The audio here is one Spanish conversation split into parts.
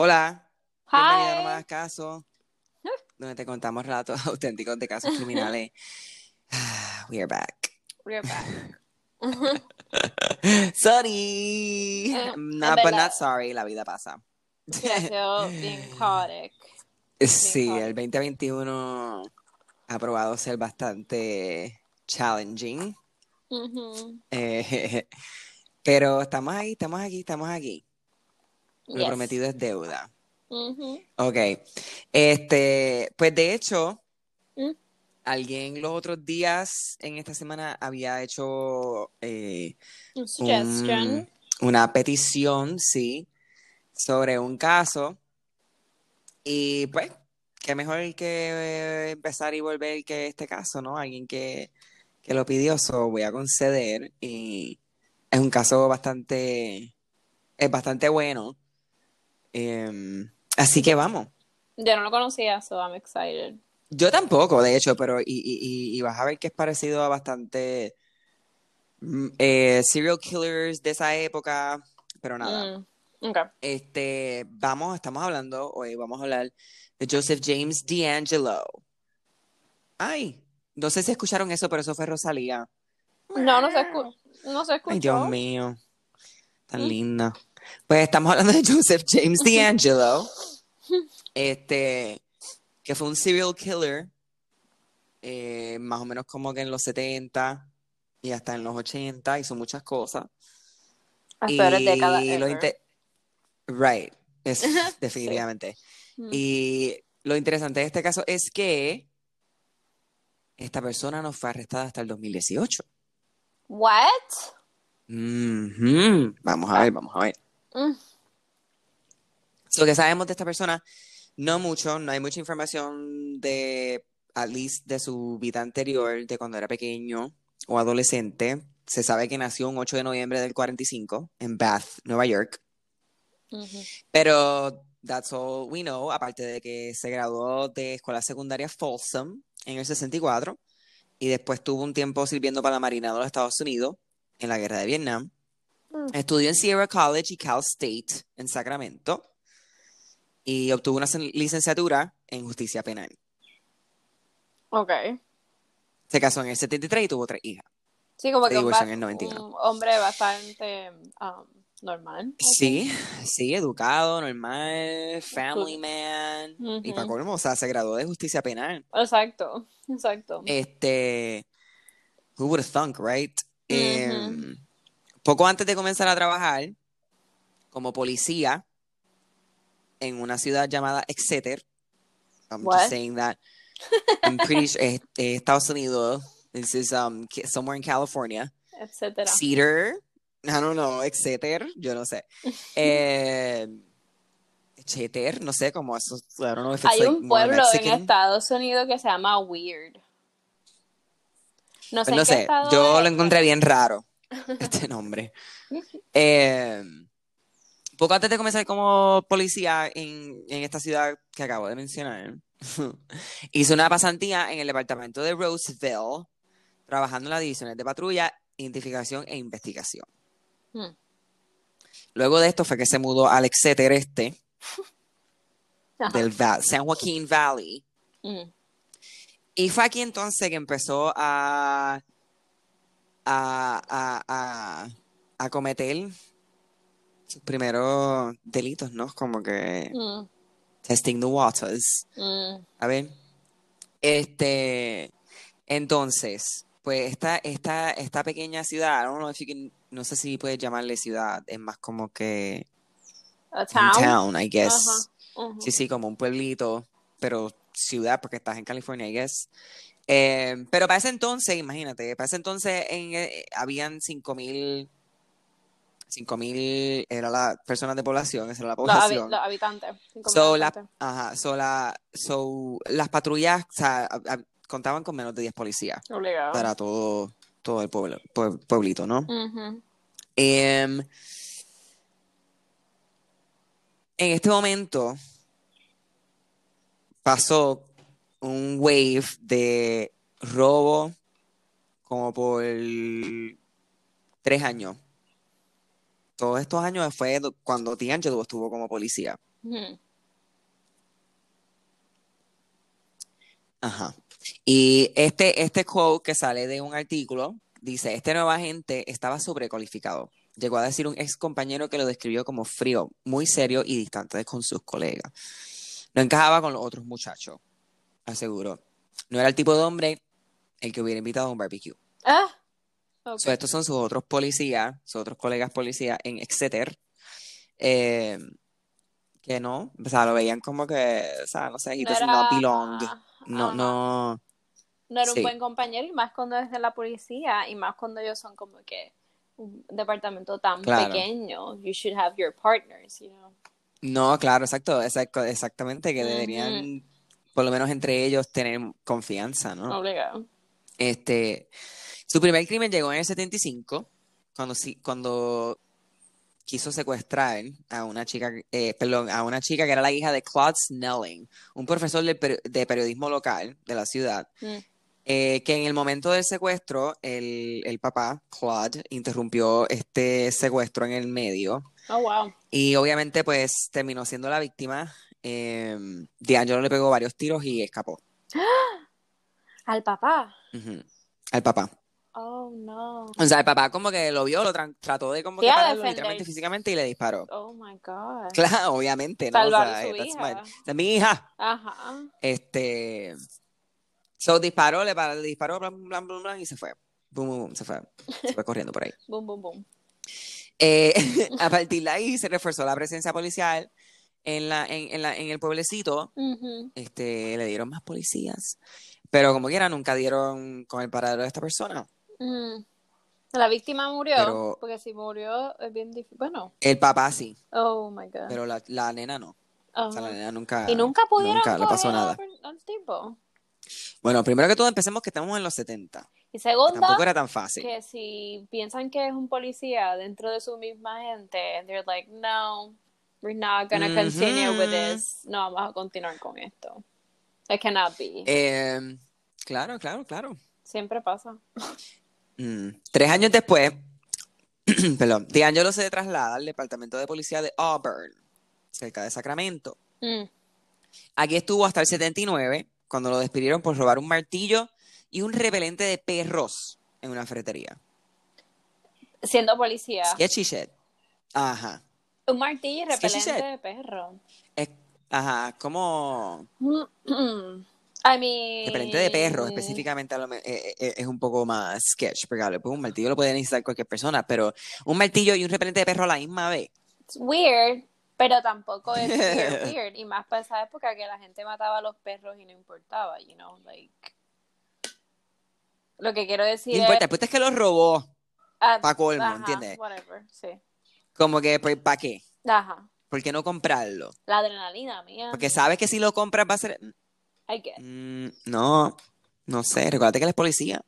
Hola, bienvenido a No Me Hi. Hagas Caso, donde te contamos relatos auténticos de casos criminales. Ah, We are back. We're back. Sorry. Eh, No, es but not sorry, la vida pasa. Bien chaotic. Sí, Bien el 2021 ha probado ser bastante challenging. Eh, pero estamos ahí, estamos aquí, estamos aquí. Lo Yes. prometido es deuda. Ujú. Ok. Este, pues de hecho, Mm. alguien los otros días en esta semana había hecho eh, Un una petición, sí, sobre un caso. Y pues, qué mejor que eh, empezar y volver que este caso, ¿no? Alguien que, que lo pidió, so voy a conceder. Y es un caso bastante, es bastante bueno. Em, así que vamos. Yo no lo conocía, so I'm excited. Yo tampoco, de hecho, pero y, y, y- y vas a ver que es parecido a bastante mm, eh, serial killers de esa época, pero nada. Mm. Okay. Este, vamos, estamos hablando, hoy vamos a hablar de Joseph James D'Angelo. Ay, no sé si escucharon eso, pero eso fue Rosalía. No, no se, escu- no se escuchó. Ay, Dios mío, tan Mm. linda. Pues estamos hablando de Joseph James D'Angelo, este, que fue un serial killer, eh, más o menos como que en los 70 y hasta en los 80, hizo muchas cosas. Las peores Y décadas Right, es definitivamente. Mm. Y lo interesante de este caso es que esta persona no fue arrestada hasta el 2018. What? Ujú. Vamos a ver, vamos a ver. Mm. Lo que sabemos de esta persona, no mucho, no hay mucha información de, at least, de su vida anterior, de cuando era pequeño o adolescente. Se sabe que nació un 8 de noviembre del 45 en Bath, Nueva York. Pero that's all we know, aparte de que se graduó de escuela secundaria Folsom en el 64 y después tuvo un tiempo sirviendo para la Marina de los Estados Unidos en la guerra de Vietnam. Mm. Estudió en Sierra College y Cal State en Sacramento y obtuvo una licenciatura en justicia penal. Ok. Se casó en el 73 y tuvo tres hijas. Sí, como Se que un, divorció ba- en el 91. un hombre bastante um, normal. Sí, sí, educado, normal, family man. Y para colmo, o sea, se graduó de justicia penal. Exacto, exacto. Este, who would have thunk, right? Poco antes de comenzar a trabajar como policía en una ciudad llamada Exeter, I'm What? just saying that, I'm pretty sure, eh, eh, Estados Unidos, this is um, somewhere in California, Etcétera. Cedar, I don't know, Exeter, yo no sé. Eh, Exeter, no sé cómo eso, I don't know if it's Hay like un pueblo en. Estados Unidos que se llama Weird. No sé Pues no en qué sé, yo es, lo encontré bien raro, este nombre. Eh, poco antes de comenzar como policía en, en esta ciudad que acabo de mencionar, hizo una pasantía en el departamento de Roseville, trabajando en las divisiones de patrulla, identificación e investigación. Hmm. Luego de esto fue que se mudó al Exeter Este, Ajá. del San Joaquín Valley, Mm. Y fue aquí entonces que empezó a, a, a, a, a cometer sus primeros delitos, ¿no? Como que Mm. testing the waters. Mm. A ver. Este, entonces, pues esta, esta, esta pequeña ciudad, I don't know if you can- no sé si puedes llamarle ciudad, es más como que A un town. town, I guess. Sí, sí, como un pueblito, pero ciudad porque estás en California, I guess. Eh, pero para ese entonces, imagínate, para ese entonces en, eh, habían 5.000, 5.000 era la personas de población, esa era la población. los habitantes. So, la- ajá, so, la- so, las patrullas o sea, a- a- contaban con menos de 10 policías Obligado. para todo, todo el pueblo, pue- pueblito, ¿no? Em, en este momento pasó un wave de robo como por tres años. Todos estos años fue do- cuando D'Angelo estuvo como policía. Ajá. Y este, este quote que sale de un artículo dice, este nuevo agente estaba sobrecualificado. Llegó a decir un ex compañero que lo describió como frío, muy serio y distante con sus colegas. No encajaba con los otros muchachos, aseguró. No era el tipo de hombre el que hubiera invitado a un barbecue. Ah, ok. So, estos son sus otros policías, sus otros colegas policías en Exeter, eh, que no, o sea, lo veían como que, o sea, no sé, he No era- not belong. No, Ajá. no, No era Sí. un buen compañero y más cuando es de la policía y más cuando ellos son como que un departamento tan Claro. pequeño. You should have your partners, you know. no, claro, exacto, exacto, exactamente, que deberían, por lo menos entre ellos, tener confianza, ¿no? Obligado. Este, su primer crimen llegó en el 75, cuando, sí- cuando quiso secuestrar a una chica, eh, perdón, a una chica que era la hija de Claude Snelling, un profesor de, de periodismo local de la ciudad, Mm. eh, que en el momento del secuestro, el, el papá, Claude, interrumpió este secuestro en el medio Oh, wow. y obviamente pues terminó siendo la víctima. Eh, D'Angelo le pegó varios tiros y escapó Al papá. Al papá. Oh, no. O sea, el papá como que lo vio, lo trató de como que pararlo literalmente físicamente y le disparó. Oh, my God. Claro, obviamente, ¿no? O Salvar sea, su that's hija. my- mi hija. Ajá. Este. So disparó, le, pa- le disparó, blan, blan, blan, blan, y se fue. Boom, boom, boom, se fue. Se fue corriendo por ahí. Boom, boom, boom. Eh, a partir de ahí se reforzó la presencia policial en, la, en, en la, en el pueblecito. Este, le dieron más policías. Pero como quiera, nunca dieron con el paradero de esta persona. Mm. La víctima murió. Pero- Porque si murió es bien difícil. Bueno. El papá sí, Oh, my God. pero la, la nena no. O sea, la Ajá. nena nunca. Y nunca pudieron Nunca le pasó nada. al tipo. Bueno, primero que todo, empecemos que estamos en los 70. Y segundo, Tampoco era tan fácil. que si piensan que es un policía dentro de su misma gente, they're like, no, we're not gonna continue with this. No vamos a continuar con esto. It cannot be. Eh, claro, claro, claro. Siempre pasa. Mm, Tres años después, perdón, D'Angelo se traslada al departamento de policía de Auburn, cerca de Sacramento. Mm. Aquí estuvo hasta el 79, cuando lo despidieron por robar un martillo y un repelente de perros en una ferretería. Siendo policía. Sketchy shit. Ajá. Un martillo y repelente said. de perro. Es- ajá, como I mean. repelente de perro específicamente me- eh, eh, es un poco más sketch, porque pues un martillo lo puede necesitar cualquier persona, pero un martillo y un repelente de perro a la misma vez. It's weird, pero tampoco es weird, weird. Y más para esa época que la gente mataba a los perros y no importaba, you know, like. Lo que quiero decir No importa, es. el punto es que lo robó. ah, pa' colmo, ajá, ¿entiendes? Whatever, sí. Como que, ¿para qué? Ajá. ¿Por qué no comprarlo? La adrenalina mía. Porque sabes que si lo compras va a ser... I guess. Mm, no, no sé, recuérdate que él es policía.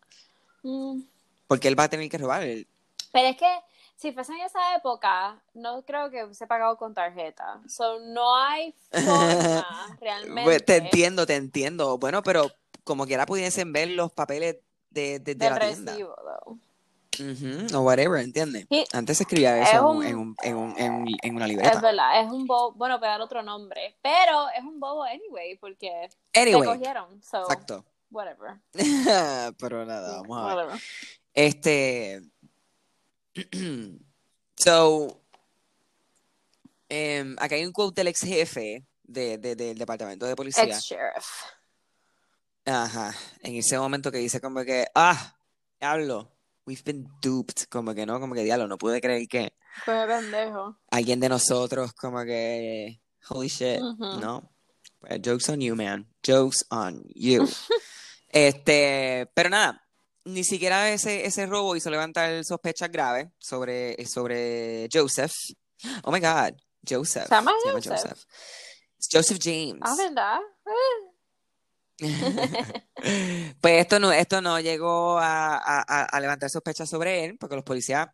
Mm. Porque él va a tener que robar. Él- Pero es que si fuese en esa época, no creo que hubiese pagado con tarjeta. So, no hay forma realmente Pues, te entiendo, te entiendo. Bueno, pero como quiera pudiesen ver los papeles de, de, de la tienda. recibo, Ujú, O whatever, ¿entiendes? Sí. Antes se escribía Es eso en, un- en, un- en, un- en una Es libreta. verdad, es un bobo, bueno, dar otro nombre, pero es un bobo anyway, porque te Anyway, cogieron, so, exacto. whatever, pero nada, vamos a ver. whatever. Este. so. em, acá hay un quote del ex jefe de, de- del departamento de policía. Ex-sheriff. Ajá. En ese momento que dice como que, ah, hablo. We've been duped. Como que no, como que diablo, no pude creer que Fue pendejo. alguien de nosotros, como que, holy shit. ¿no? Pues, jokes on you, man. Jokes on you. este, pero nada, ni siquiera ese, ese robo hizo levantar sospechas graves sobre, sobre Joseph. Oh my God, Joseph. ¿Se llama llama Joseph? Es Joseph James. Ah, ¿verdad? Pues esto no, esto no llegó a, a- a- levantar sospechas sobre él, porque los policías,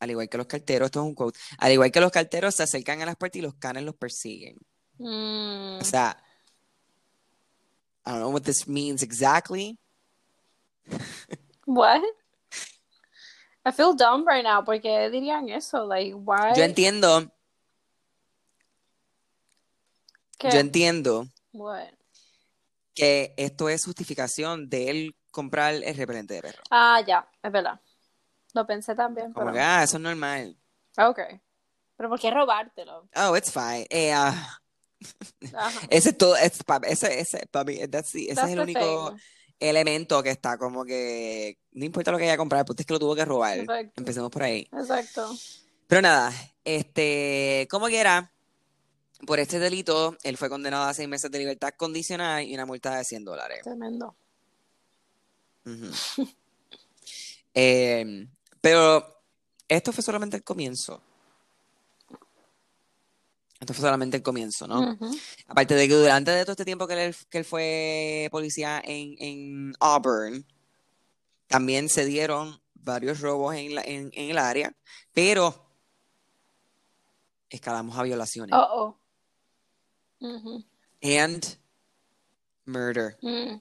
al igual que los carteros, esto es un quote, al igual que los carteros se acercan a las puertas y los canes los persiguen. Mm, O sea, I don't know what this means exactly. what? I feel dumb right now, porque dirían eso, like, why? Yo entiendo, ¿Qué? yo entiendo What? Que esto es justificación de él comprar el repelente de perro. Ah, ya, es verdad. Lo pensé también, Como pero... que, ah, eso es normal. Ok. Pero ¿por qué robártelo? Oh, it's fine. Eh, ah, ese es todo, es pa- ese, ese, pa' mí, that's the- ese That's es el único thing. elemento que está como que, no importa lo que haya comprado, pues es que lo tuvo que robar. Exacto. Empecemos por ahí. Exacto. Pero nada, este, como quiera, por este delito, él fue condenado a seis meses de libertad condicional y una multa de 100 dólares. Tremendo. Eh, pero esto fue solamente el comienzo. Esto fue solamente el comienzo, ¿no? Aparte de que durante de todo este tiempo que él, que él fue policía en, en Auburn, también se dieron varios robos en, la- en, en el área, pero escalamos a violaciones. Oh, oh. Ujú. And murder. Mm.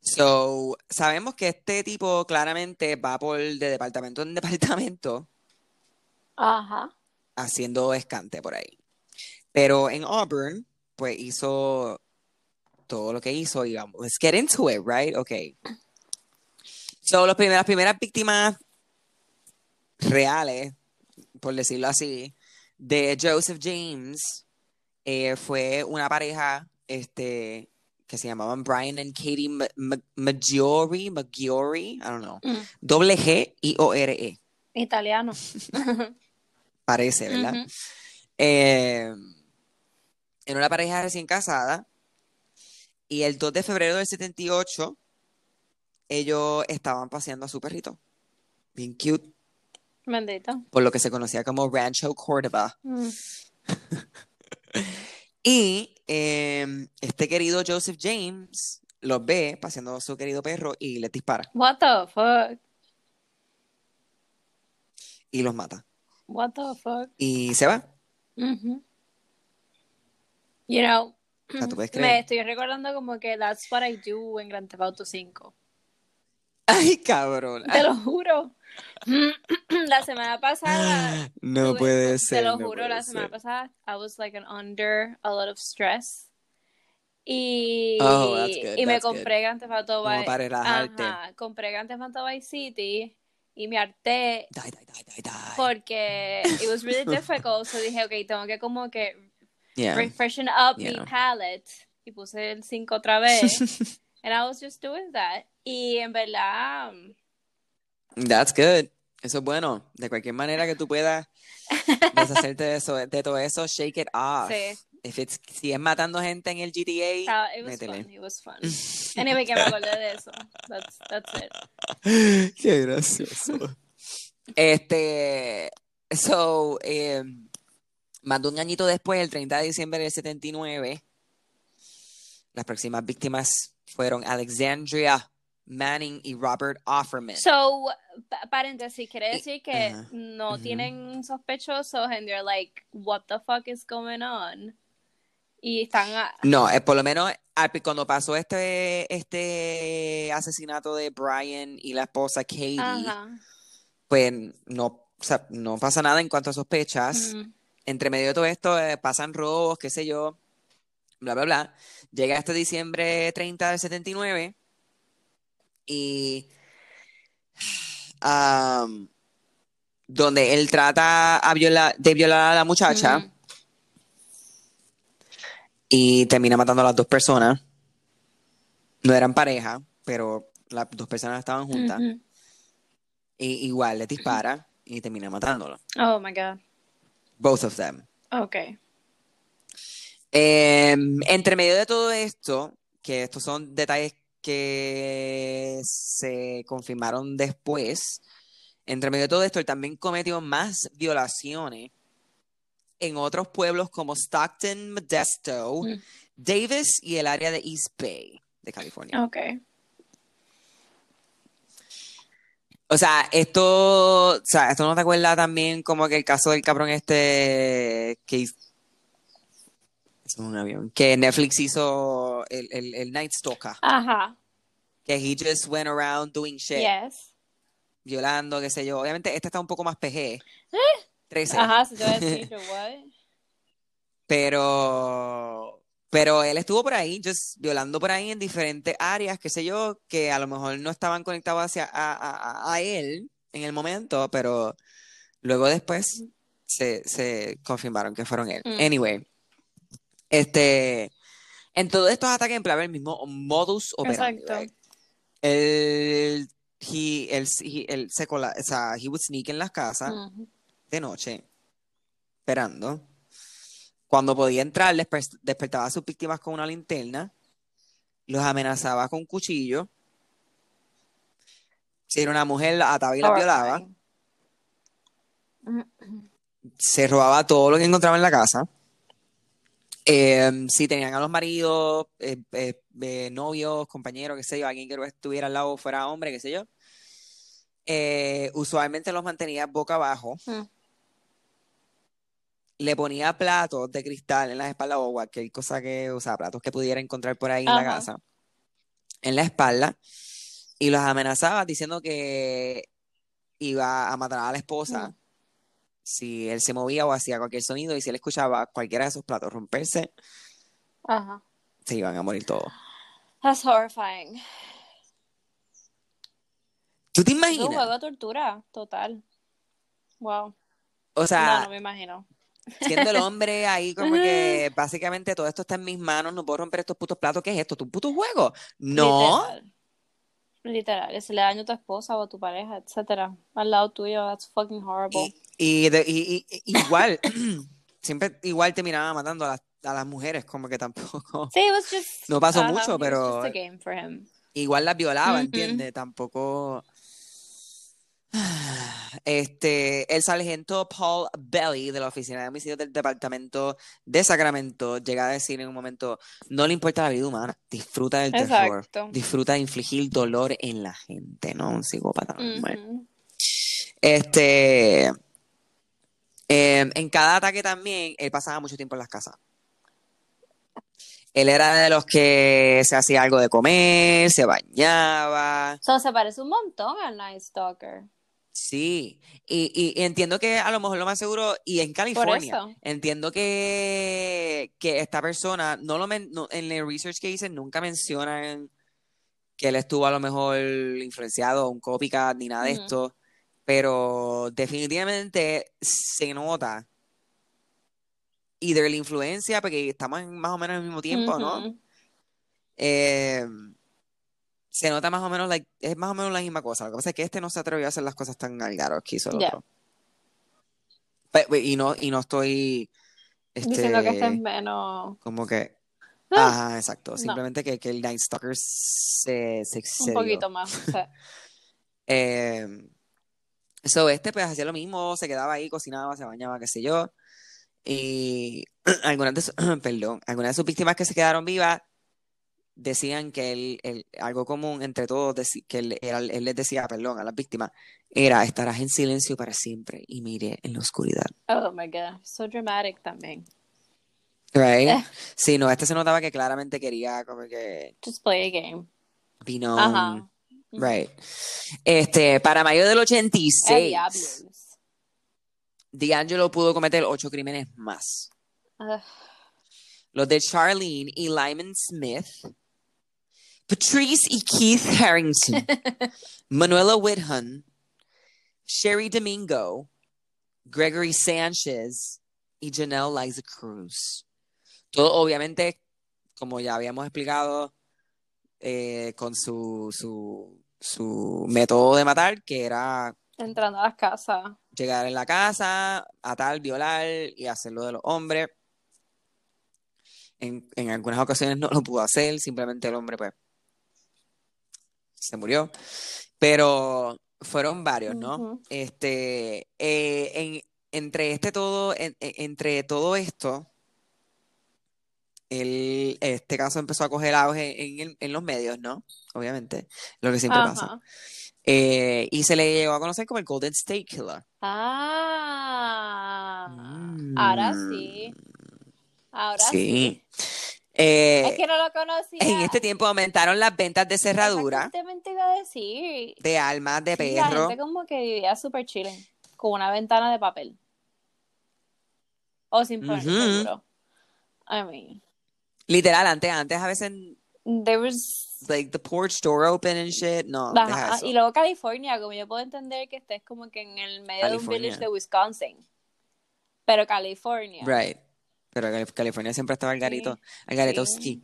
So, sabemos que este tipo claramente va por de departamento en departamento Ajá. haciendo escante por ahí. Pero en Auburn, pues hizo todo lo que hizo y vamos, let's get into it, right? Okay. So, los primeras, las primeras víctimas reales, por decirlo así, de Joseph James eh, fue una pareja este, que se llamaban Brian and Katie Ma- Ma- Maggiore, Maggiore, I don't know, Mm. doble G I O R E, Italiano. parece, ¿verdad? Eh, era una pareja recién casada y el 2 de febrero del 78 ellos estaban paseando a su perrito, bien cute, Bendito. por lo que se conocía como Rancho Córdoba. Mm. Y eh, este querido Joseph James los ve paseando a su querido perro y les dispara What the fuck? y los mata. What the fuck? Y se va. Ujú. You know, O sea, ¿tú puedes me estoy recordando como que that's what I do en Grand Theft Auto 5. Ay, cabrón. Te lo juro. La semana pasada. No tuve- puede ser. Te lo no juro, la semana ser. pasada I was like an under a lot of stress. Y, Oh, that's good, y me that's good. compré Grand Theft Auto Vice-. Ajá, compré Grand Theft Auto Vice City y me harté Die, die, die, die, die. porque it was really difficult. So dije, ok, tengo que como que Yeah. refreshen up mi Yeah. palette y puse el 5 otra vez. and I was just doing that. Y en verdad, That's good. Eso es bueno. De cualquier manera que tú puedas deshacerte de, eso, de todo eso, shake it off. sí, If it's, si es matando gente en el GTA, estaba- it was métele. fun, it was fun. Anyway, que me acordé de eso. That's, that's it. Qué gracioso. Este, so, eh, más de un añito después, el 30 de diciembre del 79, las próximas víctimas fueron Alexandria Manning y Robert Offerman. So, pa- paréntesis, quiere decir que no tienen sospechosos and they're like, what the fuck is going on? Y están a- No, eh, por lo menos al- cuando pasó este, este asesinato de Brian y la esposa Katie, Ajá. pues no, o sea, no pasa nada en cuanto a sospechas. Entre medio de todo esto eh, pasan robos, qué sé yo, bla, bla, bla. Llega este diciembre 30 del 79 y donde él trata a viola- de violar a la muchacha y termina matando a las dos personas. No eran pareja, pero las dos personas estaban juntas. Y igual le dispara y termina matándolo. Oh my god. Both of them. Okay. Eh, entre medio de todo esto, que estos son detalles que se confirmaron después, entre medio de todo esto, él también cometió más violaciones en otros pueblos como Stockton, Modesto, Mm. Davis y el área de East Bay de California. Okay. O sea, esto, o sea, esto no te acuerdas también como que el caso del cabrón este que hizo- es un avión, que Netflix hizo el, el, el Night Stalker, Ajá. que he just went around doing shit, Yes. violando, qué sé yo. Obviamente este está un poco más PG. 13. Ajá, se te va a decir, what? Pero, pero él estuvo por ahí, just violando por ahí en diferentes áreas, qué sé yo, que a lo mejor no estaban conectados hacia a, a- a él en el momento, pero luego después se, se confirmaron que fueron él. Mm. Anyway, este, en todos estos ataques empleaba el mismo modus operandi, Exacto. right? Él, he, él, he- él se cola, o sea, he would sneak en las casas de noche, esperando. Cuando podía entrar, desper- despertaba a sus víctimas con una linterna, los amenazaba con cuchillo. Si era una mujer, la ataba y la violaba. Se robaba todo lo que encontraba en la casa. Eh, si tenían a los maridos, eh, eh, eh, novios, compañeros, qué sé yo, alguien que estuviera al lado fuera hombre, qué sé yo. usualmente los mantenía boca abajo. Mm. le ponía platos de cristal en las espaldas o cualquier cosa que, o sea, platos que pudiera encontrar por ahí en la casa, en la espalda, y los amenazaba diciendo que iba a matar a la esposa Mm. Si él se movía o hacía cualquier sonido, y si él escuchaba cualquiera de esos platos romperse, Ajá. se iban a morir todos. That's horrifying. ¿Tú te Es un juego imaginas? de tortura, total. Wow. O no, sea, no me imagino. siendo el hombre ahí como que básicamente todo esto está en mis manos, no puedo romper estos putos platos, ¿qué es esto? ¿Tu puto juego? No. Literal. Literal. Se le daño a tu esposa o a tu pareja, etcétera. Al lado tuyo, that's fucking horrible. Y, y, de- y- igual, siempre igual terminaba matando a las, a las mujeres, como que tampoco, Sí, it was just. No pasó ajá, mucho, pero- just a game for him. igual las violaba, Ujú. ¿entiendes? Tampoco... Este, el sargento Paul Belly de la Oficina de Homicidios del Departamento de Sacramento llega a decir en un momento, no le importa la vida humana, disfruta del terror, Exacto. disfruta de infligir dolor en la gente, ¿no? Un psicópata. Este, em, en cada ataque también, él pasaba mucho tiempo en las casas. Él era de los que se hacía algo de comer, se bañaba, So, se parece un montón al Night Stalker. Sí. Y, y- y entiendo que a lo mejor lo más seguro, y en California, entiendo que, que esta persona, no lo men- no- en el research que hice, nunca mencionan que él estuvo a lo mejor influenciado un copycat ni nada de esto, pero definitivamente se nota either la influencia, porque estamos en más o menos al mismo tiempo, ¿no? Eh, se nota más o menos, like, es más o menos la misma cosa. Lo que pasa es que este no se atrevió a hacer las cosas tan al garro que hizo el otro. Pe- pe- y no, y no estoy Diciendo que este este, es menos. como que Ajá, exacto. no. Simplemente que, que el Night Stalker se, se un excedió. poquito más. Eh, so este pues hacía lo mismo, se quedaba ahí, cocinaba, se bañaba, qué sé yo. Y algunas de perdón, algunas de sus víctimas que se quedaron vivas decían que él, él- algo común entre todos, que él, él les decía, perdón, a las víctimas, era estarás en silencio para siempre y mire en la oscuridad. Oh my god. So dramatic también. Right? Eh. Sí, no, este se notaba que claramente quería como que Just play a game. be known. Ajá. Right. Este, para mayo del Eh, 86, diablos. D'Angelo pudo cometer ocho crímenes más. Los de Charlene y Lyman Smith, Patrice y Keith Harrington, Manuela Whithun, Sherry Domingo, Gregory Sanchez y Janelle Liza Cruz. Todo obviamente, como ya habíamos explicado, eh, con su, su, su método de matar, que era Entrando a las casas. llegar en la casa, atar, violar y hacerlo de los hombres. En, en algunas ocasiones no lo pudo hacer, simplemente el hombre pues se murió. Pero fueron varios, ¿no? Este, eh, en, entre este todo, en- en- entre todo esto, el, este caso empezó a coger auge en, los medios, ¿no? Obviamente, lo que siempre pasa. Eh, y se le llegó a conocer como el Golden State Killer. Ah. Mm. Ahora sí. Ahora sí. Sí. Eh, Es que no lo conocía. en este tiempo aumentaron las ventas de cerradura Exactamente iba a decir. de almas de Sí, la perro. gente como que vivía súper. Con una ventana de papel. O sin poner seguro. I mean, Literal, antes, antes a veces, there was like, the porch door open and shit. No, Ajá, deja eso. Y luego California, como yo puedo entender que estés como que en el medio de un village de Wisconsin. Pero California. Right. Pero Cali- California siempre estaba al garito, al garetowski. sí.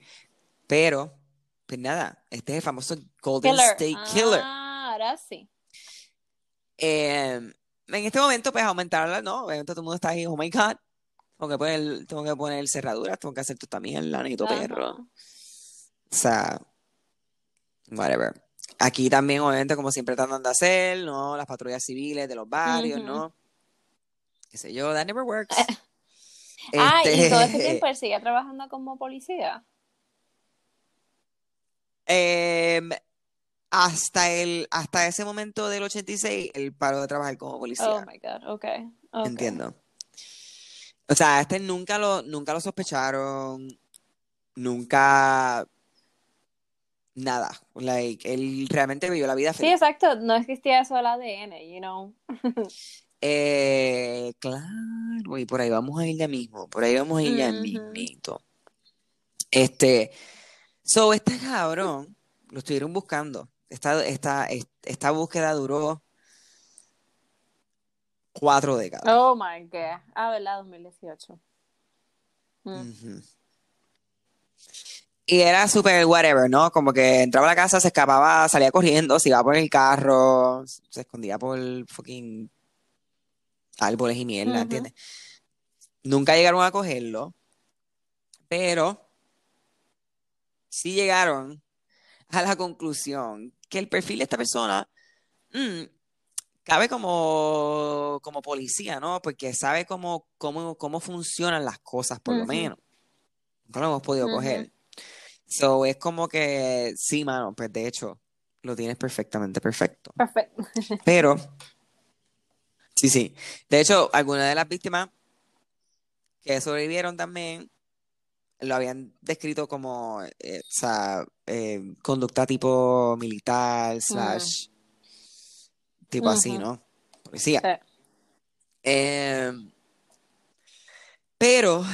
Pero, pues nada, este es el famoso Golden Killer. State Killer. Ah, ahora sí. Eh, en este momento, pues aumentarla, ¿no? Obviamente todo el mundo está ahí, oh my God. Tengo que poner, tengo que poner cerraduras, tengo que hacer esto también, la necesito Ajá. perro. O sea, whatever. Aquí también, obviamente, como siempre tratan de hacer, ¿no? Las patrullas civiles de los barrios. ¿no? Qué sé yo, that never works. Ah, y todo este Este, tiempo él sigue trabajando como policía. em, hasta el, hasta ese momento del 86, él paró de trabajar como policía. Oh my God, okay. okay. Entiendo. O sea, este nunca lo, nunca lo sospecharon, nunca nada. Like, él realmente vivió la vida Sí, feliz. exacto. No existía eso del ADN, you know. Eh, claro, y por ahí vamos a ir ya mismo, por ahí vamos a ir ya Ujú. mismito. Este, so, este cabrón lo estuvieron buscando. Esta, esta, esta búsqueda duró cuatro décadas. Oh my God. Ah, ¿verdad? 2018. Mm. Y era súper whatever, ¿no? Como que entraba a la casa, se escapaba, salía corriendo, se iba por el carro, se escondía por fucking árboles y mierda. ¿entiendes? Nunca llegaron a cogerlo, pero sí llegaron a la conclusión que el perfil de esta persona mm, cabe como, como policía, ¿no? Porque sabe cómo, cómo, cómo funcionan las cosas, por lo menos. Nunca lo hemos podido coger. So, es como que, sí, mano, pues de hecho, lo tienes perfectamente perfecto. Perfecto. Pero, sí, sí. De hecho, algunas de las víctimas que sobrevivieron también lo habían descrito como, eh, o sea, eh, conducta tipo militar, slash, tipo así. ¿no? Policía. Sí. Eh, pero,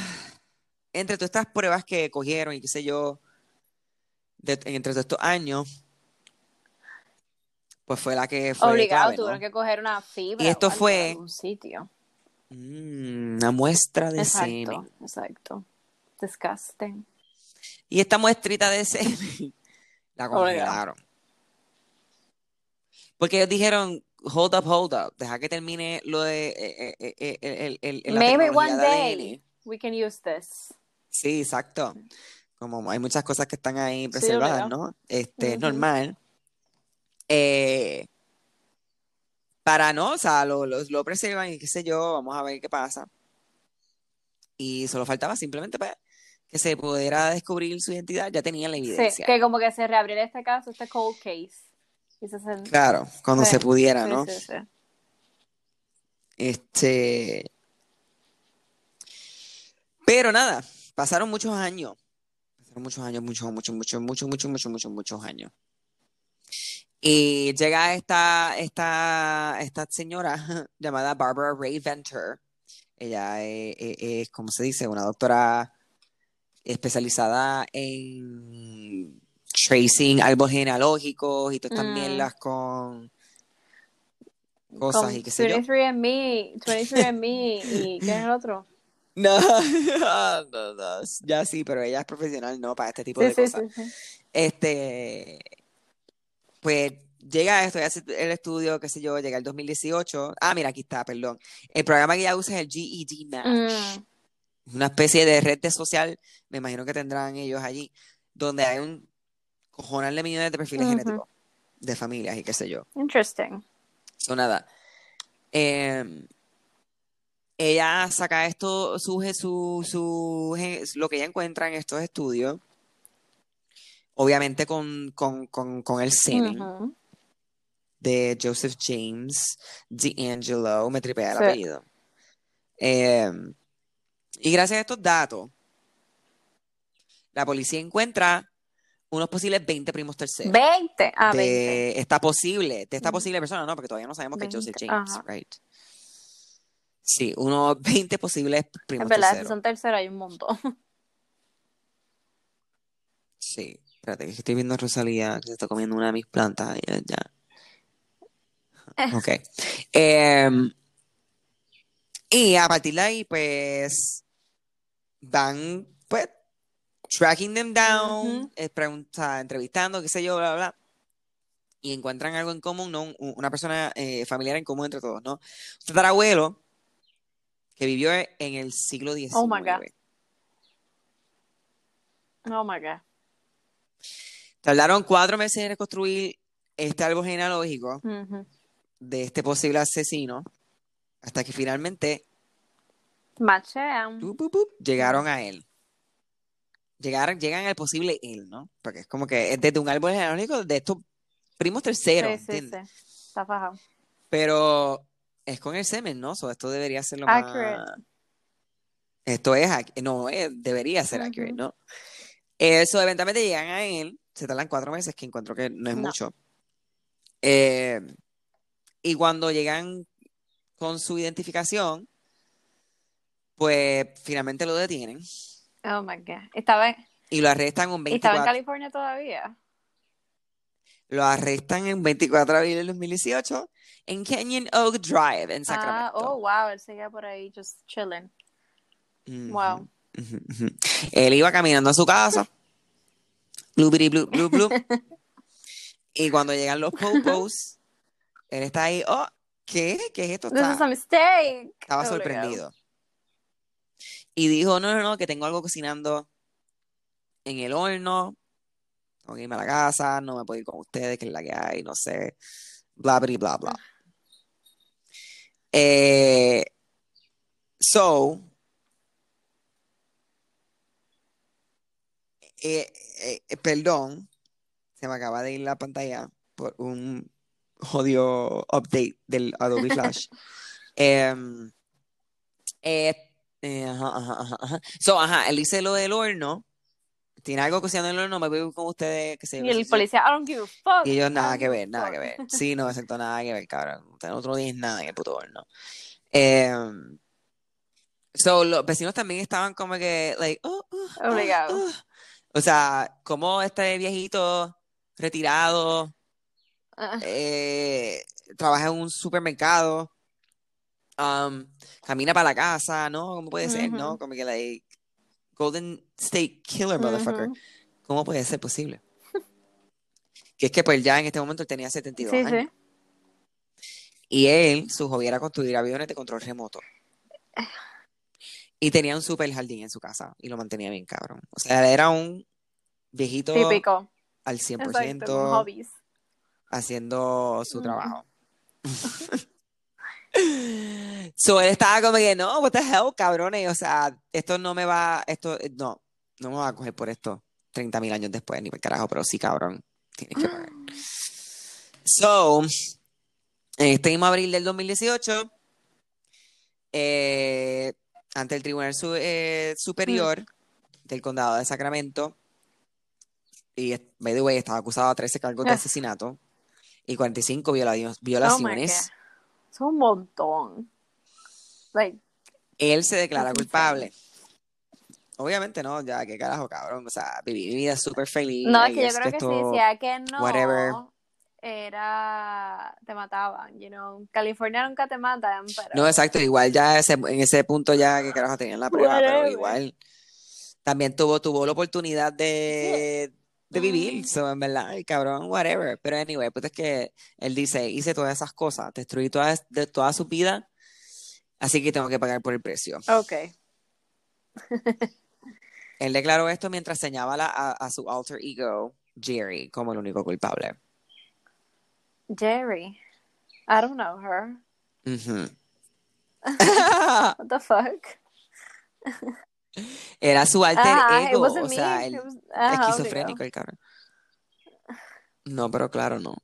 entre todas estas pruebas que cogieron y qué sé yo, de- entre todos estos años, pues fue la que fue Obligado, clave, ¿no? tuvieron que coger una fibra. Y esto fue- algún sitio. Mm, una muestra de Exacto, semen. exacto. Disgusting. Y esta muestrita de semen la Obligado. congelaron. Porque ellos dijeron, hold up, hold up, deja que termine lo de eh, eh, eh, el, el- el- la Maybe tecnología one day ADN. we can use this. Sí, exacto. Como hay muchas cosas que están ahí preservadas, obligado. ¿no? Este, es Ujú. normal. Eh, para no, o sea, lo, lo, lo preservan y qué sé yo, vamos a ver qué pasa. Y solo faltaba simplemente pues, que se pudiera descubrir su identidad, ya tenían la Sí, evidencia. que como que se reabriera este caso, este cold case. Claro, cuando Sí, se pudiera, sí, ¿no? sí. Este. Pero nada, pasaron muchos años. Pasaron muchos años, muchos, muchos, muchos, muchos, muchos, muchos, muchos, muchos años. Y llega esta, esta, esta señora llamada Barbara Ray Venter. Ella es, es- es, como se dice, una doctora especializada en tracing árboles genealógicos y todas estas Mm. mierdas con cosas Con y qué sé yo. 23andMe, 23andMe y ¿qué es el otro? No, no, no, ya sí, pero ella es profesional, ¿no? Para este tipo Sí, de sí, cosas. sí, sí. Este, pues llega esto, ella hace el estudio, qué sé yo, llega el 2018. Ah, mira, aquí está, perdón. El programa que ella usa es el GED Match. Mm, Una especie de red de social, me imagino que tendrán ellos allí, donde hay un cojonal de millones de perfiles genéticos de familias y qué sé yo. interesting. So, nada. Eh, ella saca esto, su, su, su, lo que ella encuentra en estos estudios, obviamente con, con, con, con el Ujú. de Joseph James D'Angelo, me tripea el Sí. apellido. Eh, y gracias a estos datos, la policía encuentra unos posibles 20 primos terceros. 20. Ah, de 20. esta posible, de esta posible persona, no, porque todavía no sabemos que es Joseph 20, James, ajá. right? Sí, unos 20 posibles Es primos verdad, si terceros. son terceros hay un montón. Sí, espérate, que estoy viendo a Rosalía que se está comiendo una de mis plantas. Ya, ya. Ok. Em, y a partir de ahí, pues, van, pues, tracking them down, pregunta- entrevistando, qué sé yo, bla, bla. Y encuentran algo en común, ¿no? Un- Una persona eh, familiar en común entre todos, ¿no? Un tatarabuelo que vivió en el siglo XIX. Oh my God. Oh my God. Tardaron cuatro meses en reconstruir este árbol genealógico de este posible asesino hasta que finalmente Machean. llegaron a él. Llegaron, llegan al posible él, ¿no? Porque es como que es desde un árbol genealógico de estos primos terceros, Sí, sí, sí. Está fajado. Pero es con el semen, ¿no? So, esto debería ser lo más... Accurate. Esto es, no, es- debería ser Ujú. accurate, ¿no? Eso, eventualmente llegan a él, se tardan cuatro meses, que encuentro que no es No. mucho. Eh, y cuando llegan con su identificación, pues finalmente lo detienen Oh my God. Estaba, y lo arrestan un estaba en 24, California todavía. lo arrestan en 24 de abril del 2018 en Canyon Oak Drive, en Ah, Sacramento. oh wow, él seguía por ahí just chilling. Wow. Él iba caminando a su casa, blubiri, blub, blub, blub, y cuando llegan los popos, él está ahí, oh, ¿qué? ¿Qué es esto? This is Está- a mistake. estaba Obligado. sorprendido. Y dijo, no, no, no, que tengo algo cocinando en el horno, tengo que irme a la casa, no me puedo ir con ustedes, que es la que hay, no sé, bla, bla, bla, bla. Eh, so, eh, eh, perdón, se me acaba de ir la pantalla por un jodido update del Adobe Flash. Em, eh, eh, ajá, ajá, ajá. So, ajá, él dice lo del horno. Tiene algo cocinando en el horno, me voy con ustedes, que se Y el policía, I don't give a fuck. Y ellos nada que ver, nada que ver. Sí, no, exacto, nada que ver, cabrón. Ustedes no tienes nada en el puto horno. Em, so, los vecinos también estaban como que, like, oh, oh, ah, Obligado. Ah. O sea, como este viejito retirado Ah, eh, trabaja en un supermercado, um, camina para la casa, ¿no? ¿Cómo puede ser, no? Como que, like, Golden State Killer, motherfucker. ¿Cómo puede ser posible? Que es que pues ya en este momento él tenía 72 Sí, años. sí. Y él, su hobby era construir aviones de control remoto. Y tenía un super jardín en su casa y lo mantenía bien cabrón. O sea, era un viejito Típico. al Exacto, 100% con hobbies. haciendo su trabajo. So él estaba como que, no, what the hell, cabrones. O sea, esto no me va, esto, no, no me va a coger por esto 30 mil años después, ni por carajo, pero sí, cabrón, tienes que pagar. So, en este mismo abril del 2018, eh, ante el Tribunal Su- eh, Superior del Condado de Sacramento, y by the way, estaba acusado de 13 cargos de Ah. asesinato y 45 viola- Oh my violaciones. God. Es un montón. Like, Él se declara culpable. Obviamente no, ya, qué carajo, cabrón. O sea, viví mi vida súper feliz. no, es que yo creo que sí, esto- si a que no, whatever. Era, te mataban, you know. California nunca te matan, pero... No, exacto, igual ya ese- en ese punto ya que carajo tenían la prueba, pero igual también tuvo, tuvo la oportunidad de, de vivir, so, en verdad, ay, cabrón, whatever. Pero anyway, pues es que él dice, hice todas esas cosas, destruí toda, de toda su vida, así que tengo que pagar por el precio. Ok. Él declaró esto mientras señala a, a su alter ego, Jerry, como el único culpable. Jerry. I don't know her. What the fuck? Era su alter it ego, o me. sea, el was- ajá, esquizofrénico, el cabrón. No, pero claro, no.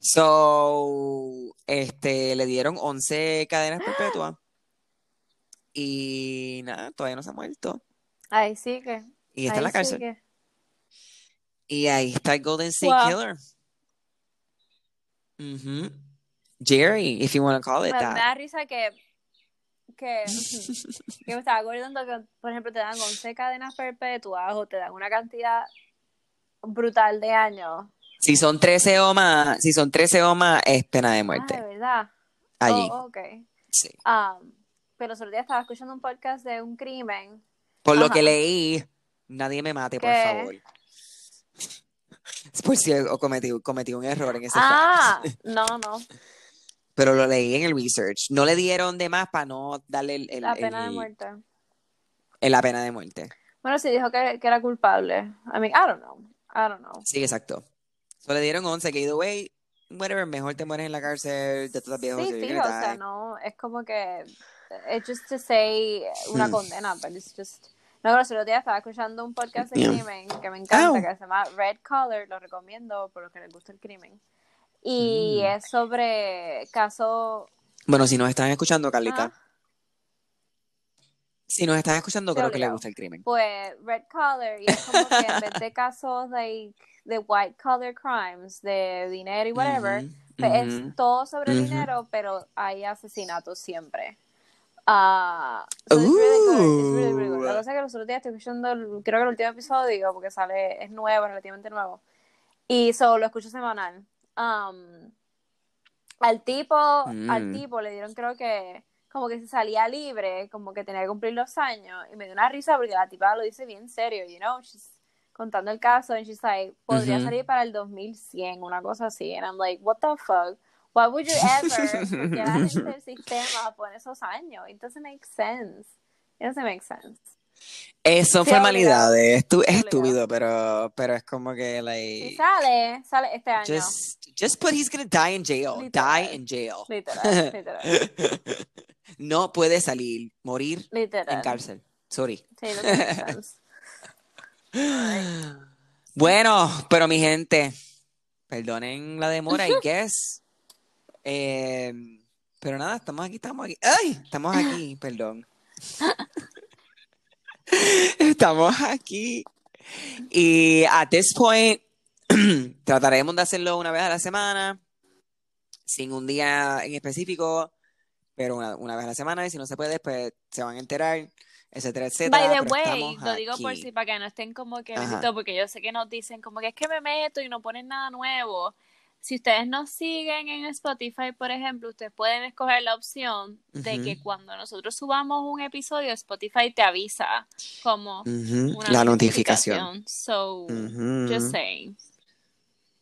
So, este, le dieron 11 cadenas perpetuas. Y nada, todavía no se ha muerto. Ahí sí que. Y está en la ahí cárcel. sigue. Y ahí está el Golden State Wow. Killer. Ujú. Jerry, if you want to call it Me, me that. da risa que, que, que me estaba acordando que, por ejemplo, te dan 11 cadenas perpetuas o te dan una cantidad brutal de años. Si son 13 o más, si son 13 o más, es pena de Ah, muerte. de verdad. Allí. Oh, ok. Sí. Um, pero otro día estaba escuchando un podcast de un crimen. Por lo Ajá. que leí, nadie me mate, por ¿Qué? favor. Por si cometí, cometí un error en ese Ah, fact. no, no. Pero lo leí en el research. No le dieron de más para no darle el, el- La pena de el- muerte. el- la pena de muerte. Bueno, sí dijo que, que era culpable. I mean, I don't know. I don't know. Sí, exacto. Solo le dieron 11, que either way, whatever, mejor te mueres en la cárcel, de todas viejas, Sí, fijo, o sea, no, es como que es just to say una Hmm. condena, pero it's just no, pero el otro día estaba escuchando un podcast de Yeah. crimen que me encanta, Ow. que se llama Red Collar, lo recomiendo por los que les gusta el crimen. Y Mm. es sobre caso Bueno, si nos están escuchando, Carlita, si nos están escuchando, creo que le obligado. gusta el crimen. pues Red Collar y es como que en vez de casos like, de white collar crimes, de dinero y whatever, pues es todo sobre dinero, pero hay asesinatos siempre. Ah, so it's really good, it's really, really good. La cosa es que los otros días estoy escuchando, el- creo que el último episodio, porque sale, es nuevo, relativamente nuevo. Y solo lo escucho semanal. Um, al tipo, al Mm. tipo le dieron creo que como que se salía libre, como que tenía que cumplir los años, y me dio una risa porque la tipa lo dice bien serio, you know, she's contando el caso, and she's like, podría salir para el 2100, una cosa así, and I'm like, what the fuck? Why would you ever? Porque la gente del sistema pone esos años. It doesn't make sense. It doesn't make sense. Eh, son Sí, formalidades, es, estúpido, pero, pero es como que, like, sale, sale este año. just, just put he's gonna die in jail, Literal. die in jail. Literal, literal, No puede salir, morir en literal. cárcel. Sorry. Sí, make sense. Bueno, pero mi gente, perdonen la demora, I guess. Eh, pero nada, estamos aquí, estamos aquí. ¡Ay! Estamos aquí, perdón. Estamos aquí. Y at this point, trataremos de hacerlo una vez a la semana, sin un día en específico, pero una, una vez a la semana, y si no se puede, pues se van a enterar, etcétera, etcétera. By the way, lo digo por aquí. si para que no estén como que porque yo sé que nos dicen como que es que me meto y no ponen nada nuevo. Si ustedes nos siguen en Spotify, por ejemplo, ustedes pueden escoger la opción de que cuando nosotros subamos un episodio, Spotify te avisa como una La notificación. So, Ujú. just saying.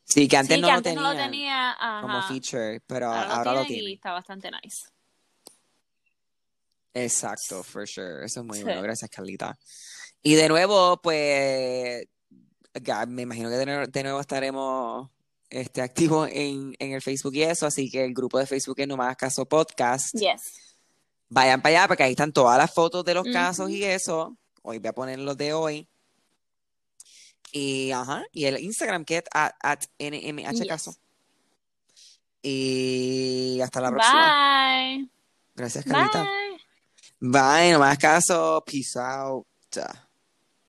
Sí, que antes, sí, no, que lo antes no lo tenían tenía, ajá. como feature, pero ahora, ahora lo y tienen. está bastante nice. Exacto, for sure. Eso es muy Sí. bueno. Gracias, Carlita. Y de nuevo, pues, me imagino que de nuevo, de nuevo estaremos este, activos en, en el Facebook y eso, así que el grupo de Facebook es No Caso Podcast. Yes. Vayan para allá porque ahí están todas las fotos de los casos y eso. Hoy voy a poner los de hoy. Y, ajá, y el Instagram que es at, at NMH Caso. Yes. Y hasta la próxima. Bye. Gracias, Carlita. Bye. Bye, no caso. Peace out.